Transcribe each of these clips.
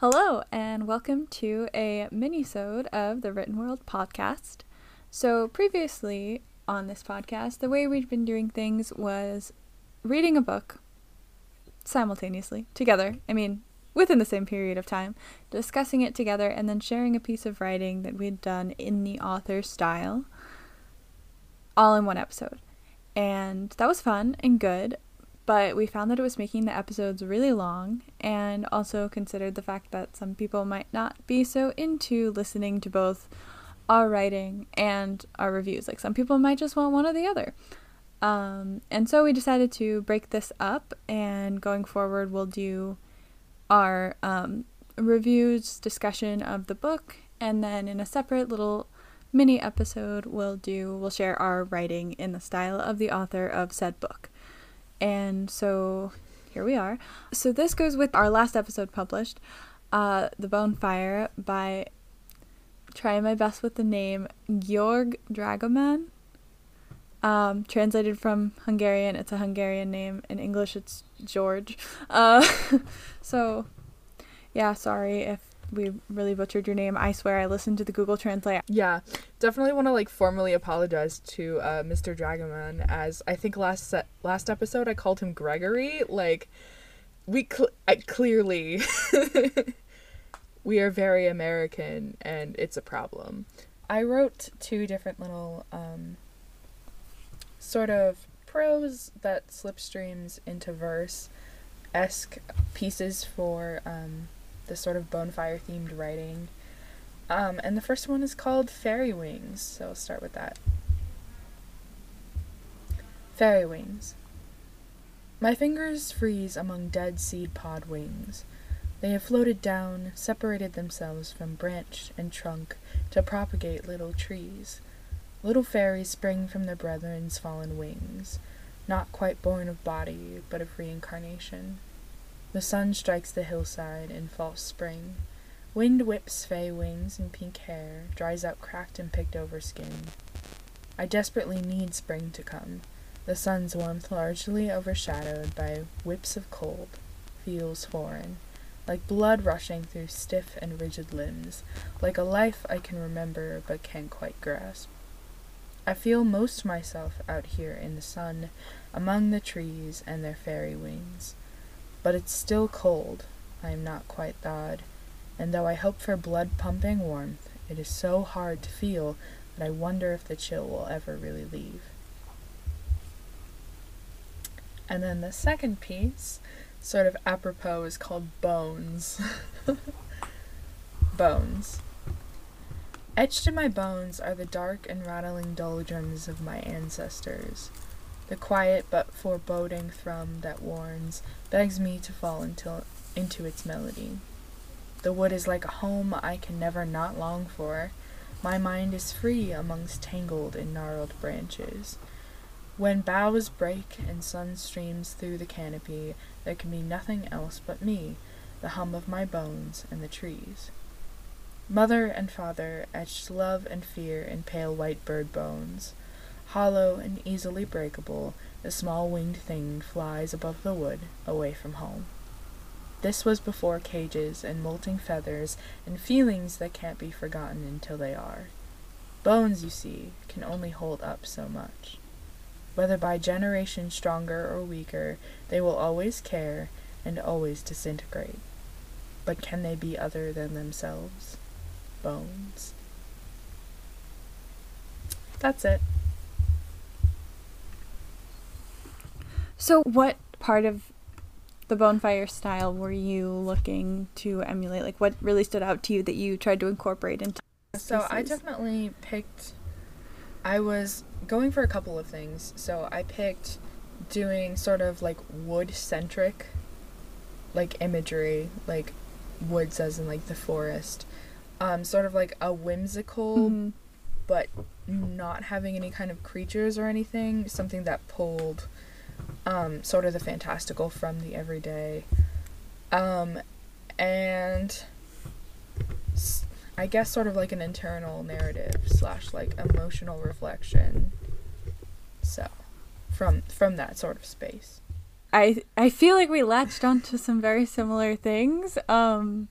Hello, and welcome to a mini-sode of the Written World podcast. So, previously on this podcast, the way we'd been doing things was reading a book simultaneously, together. I mean, within the same period of time, discussing it together, and then sharing a piece of writing that we'd done in the author's style, all in one episode. And that was fun and good, but we found that it was making the episodes really long and also considered the fact that some people might not be so into listening to both our writing and our reviews. Like some people might just want one or the other. Um, and so we decided to break this up, and going forward, we'll do our um, reviews, discussion of the book, and then in a separate little mini episode, we'll do we'll share our writing in the style of the author of said book. And so here we are. So this goes with our last episode published, uh, The Bone Fire by trying my best with the name Georg Dragoman. Um, translated from Hungarian, it's a Hungarian name. In English, it's George. Uh, so, yeah, sorry if we really butchered your name. I swear I listened to the Google Translate. Yeah, definitely want to like formally apologize to uh, Mr. Dragoman as I think last se- last episode I called him Gregory. Like we cl- I, clearly we are very American and it's a problem. I wrote two different little um, sort of prose that slipstreams into verse esque pieces for um, the sort of bonfire themed writing. Um, and the first one is called Fairy Wings, so I'll start with that. Fairy Wings. My fingers freeze among dead seed pod wings. They have floated down, separated themselves from branch and trunk to propagate little trees. Little fairies spring from their brethren's fallen wings, not quite born of body, but of reincarnation. The sun strikes the hillside in false spring. Wind whips fay wings and pink hair, dries out cracked and picked over skin. I desperately need spring to come. The sun's warmth largely overshadowed by whips of cold feels foreign, like blood rushing through stiff and rigid limbs, like a life I can remember but can't quite grasp. I feel most myself out here in the sun, among the trees and their fairy wings. But it's still cold. I am not quite thawed, and though I hope for blood pumping warmth, it is so hard to feel that I wonder if the chill will ever really leave. And then the second piece, sort of apropos, is called Bones. bones. Etched in my bones are the dark and rattling doldrums of my ancestors. The quiet but foreboding thrum that warns begs me to fall into, into its melody. The wood is like a home I can never not long for. My mind is free amongst tangled and gnarled branches. When boughs break and sun streams through the canopy, there can be nothing else but me, the hum of my bones, and the trees. Mother and father etched love and fear in pale white bird bones. Hollow and easily breakable, the small winged thing flies above the wood, away from home. This was before cages and molting feathers and feelings that can't be forgotten until they are. Bones, you see, can only hold up so much. Whether by generation stronger or weaker, they will always care and always disintegrate. But can they be other than themselves? Bones. That's it. So, what part of the bonfire style were you looking to emulate? Like, what really stood out to you that you tried to incorporate into? So, I definitely picked. I was going for a couple of things. So, I picked doing sort of like wood centric, like imagery, like woods as in like the forest. Um, sort of like a whimsical, Mhm. but not having any kind of creatures or anything. Something that pulled um, sort of the fantastical from the everyday. Um, and I guess sort of like an internal narrative slash like emotional reflection. So, from from that sort of space. I I feel like we latched onto some very similar things. Um,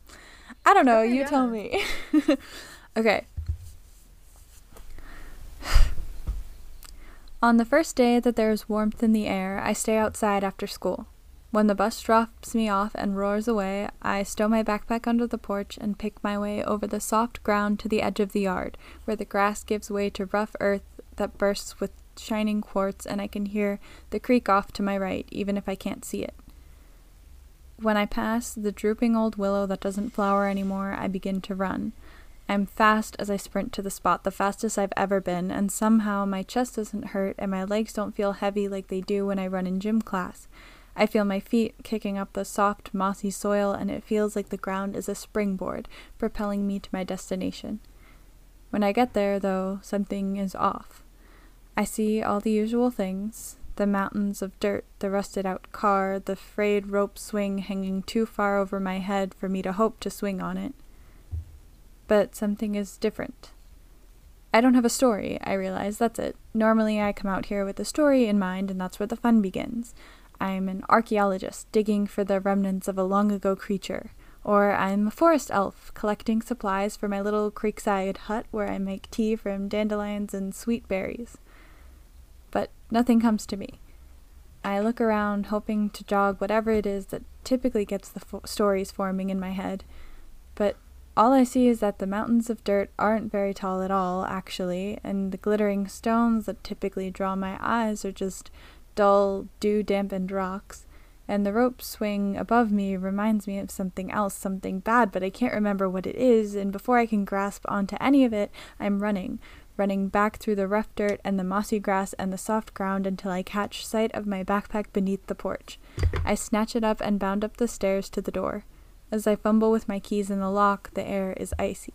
I don't know. You yeah. tell me. okay. On the first day that there is warmth in the air, I stay outside after school. When the bus drops me off and roars away, I stow my backpack under the porch and pick my way over the soft ground to the edge of the yard, where the grass gives way to rough earth that bursts with shining quartz, and I can hear the creek off to my right, even if I can't see it. When I pass the drooping old willow that doesn't flower anymore, I begin to run. I'm fast as I sprint to the spot, the fastest I've ever been, and somehow my chest doesn't hurt and my legs don't feel heavy like they do when I run in gym class. I feel my feet kicking up the soft, mossy soil, and it feels like the ground is a springboard, propelling me to my destination. When I get there, though, something is off. I see all the usual things the mountains of dirt, the rusted out car, the frayed rope swing hanging too far over my head for me to hope to swing on it. But something is different. I don't have a story, I realize, that's it. Normally I come out here with a story in mind, and that's where the fun begins. I'm an archaeologist digging for the remnants of a long ago creature. Or I'm a forest elf collecting supplies for my little creekside hut where I make tea from dandelions and sweet berries but nothing comes to me. I look around, hoping to jog whatever it is that typically gets the fo- stories forming in my head, all I see is that the mountains of dirt aren't very tall at all, actually, and the glittering stones that typically draw my eyes are just dull, dew dampened rocks. And the rope swing above me reminds me of something else, something bad, but I can't remember what it is, and before I can grasp onto any of it, I'm running, running back through the rough dirt and the mossy grass and the soft ground until I catch sight of my backpack beneath the porch. I snatch it up and bound up the stairs to the door. As I fumble with my keys in the lock, the air is icy.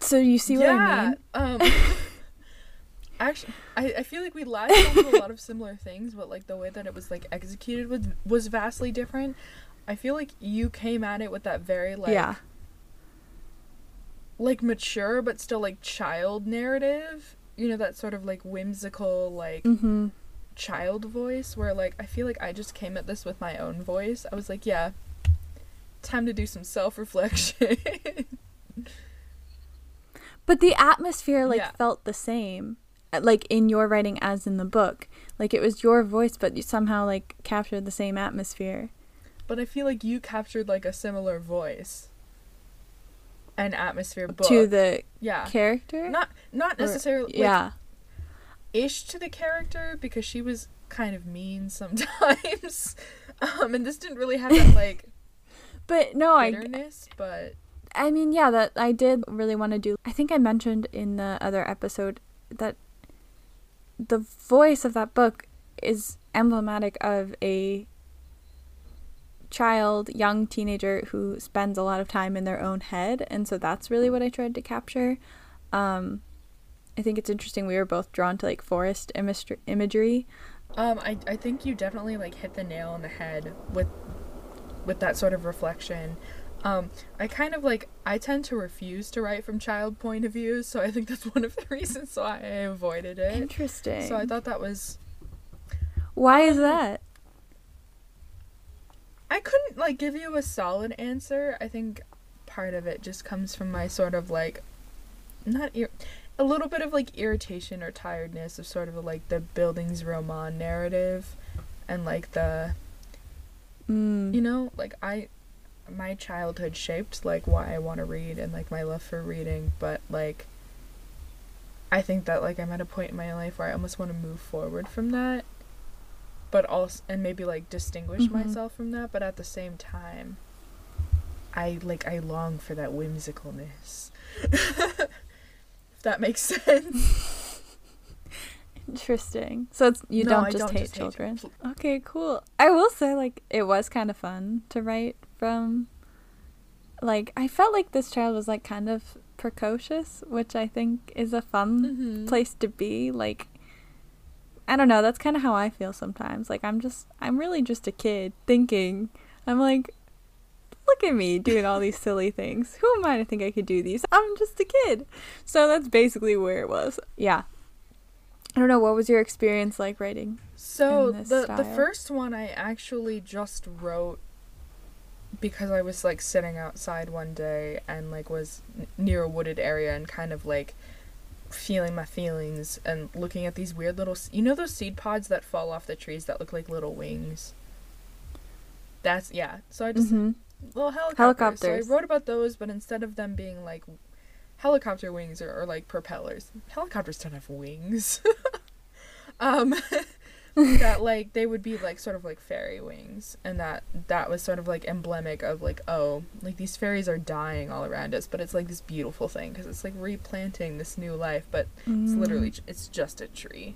So you see what I mean? Um, actually, I, I feel like we latched onto a lot of similar things, but like the way that it was like executed was was vastly different. I feel like you came at it with that very like yeah. like mature but still like child narrative. You know that sort of like whimsical like Mhm. Child voice where like I feel like I just came at this with my own voice. I was like, yeah, time to do some self-reflection. But the atmosphere like Yeah. felt the same, uh, like in your writing as in the book. Like it was your voice, but you somehow like captured the same atmosphere. but I feel like you captured like a similar voice and atmosphere book. to the yeah. character. Not not Or- necessarily like, yeah. Ish to the character because she was kind of mean sometimes. um and this didn't really have that like But no, I but I mean, yeah, that I did really want to do. I think I mentioned in the other episode that the voice of that book is emblematic of a child, young teenager who spends a lot of time in their own head, and so that's really what I tried to capture. Um, I think it's interesting. We were both drawn to like forest imagery. imagery. um I I think you definitely like hit the nail on the head with with that sort of reflection. Um, I kind of like I tend to refuse to write from child point of view, so I think that's one of the reasons why I avoided it. Interesting. So I thought that was Why is that? I couldn't like give you a solid answer. I think part of it just comes from my sort of like not ir- a little bit of like irritation or tiredness of sort of like the Bildungsroman narrative and like the Mm. you know like I my childhood shaped like why I want to read and like my love for reading, but like I think that like I'm at a point in my life where I almost want to move forward from that, but also and maybe like distinguish Mhm. myself from that, but at the same time, I like I long for that whimsicalness. that makes sense. Interesting. So it's you No, don't just don't hate just hate children. chil- okay, cool. I will say like it was kind of fun to write from like I felt like this child was like kind of precocious, which I think is a fun Mhm. place to be. Like I don't know, that's kind of how I feel sometimes. Like I'm just I'm really just a kid thinking. I'm like look at me doing all these silly things. Who am I to think I could do these? I'm just a kid. So that's basically where it was. Yeah. I don't know what was your experience like writing? So in this the the first one I actually just wrote because I was like sitting outside one day and like was n- near a wooded area and kind of like feeling my feelings and looking at these weird little you know those seed pods that fall off the trees that look like little wings. That's yeah. So I just hmm little helicopters. Helicopters. So I wrote about those, but instead of them being like helicopter wings or, or like propellers, helicopters don't have wings. um, that like they would be like sort of like fairy wings, and that that was sort of like emblemic of like oh like these fairies are dying all around us, but it's like this beautiful thing because it's like replanting this new life, but it's literally it's just a tree.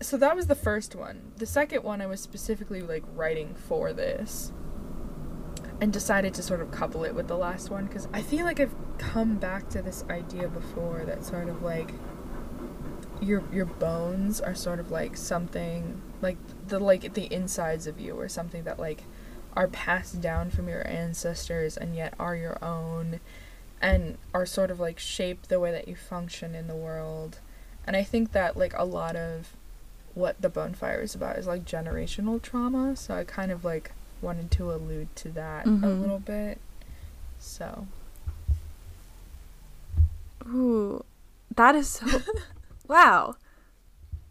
So that was the first one. The second one I was specifically like writing for this and decided to sort of couple it with the last one because I feel like I've come back to this idea before that sort of like your your bones are sort of like something like the like the insides of you or something that like are passed down from your ancestors and yet are your own and are sort of like shape the way that you function in the world. And I think that like a lot of what the bonfire is about is like generational trauma, so I kind of like wanted to allude to that a Mhm. little bit. So, Ooh, that is so. wow,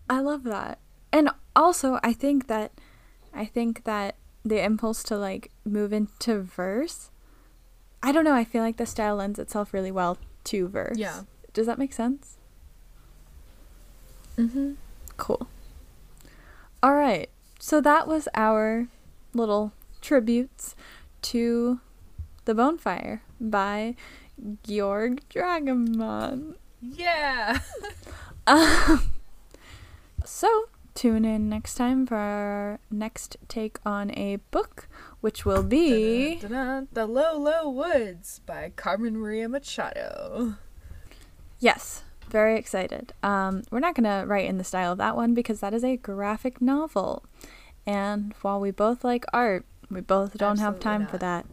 I love that. And also, I think that, I think that the impulse to like move into verse. I don't know. I feel like the style lends itself really well to verse. Yeah. Does that make sense? Mm mhm. Cool. All right. So that was our little tributes to The Bone Fire by Georg Dragoman. Yeah. Um, so tune in next time for our next take on a book, which will be. The Low Low Woods by Carmen Maria Machado. yes, very excited. Um, we're not gonna write in the style of that one because that is a graphic novel, and while we both like art, we both don't have Absolutely time for that.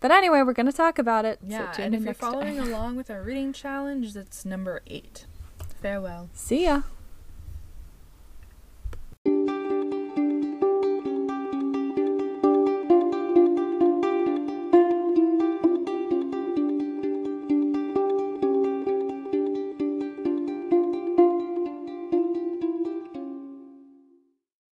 But anyway, we're gonna talk about it. so Yeah, tune and in if you're following along with our reading challenge, that's number eight. Farewell. See ya.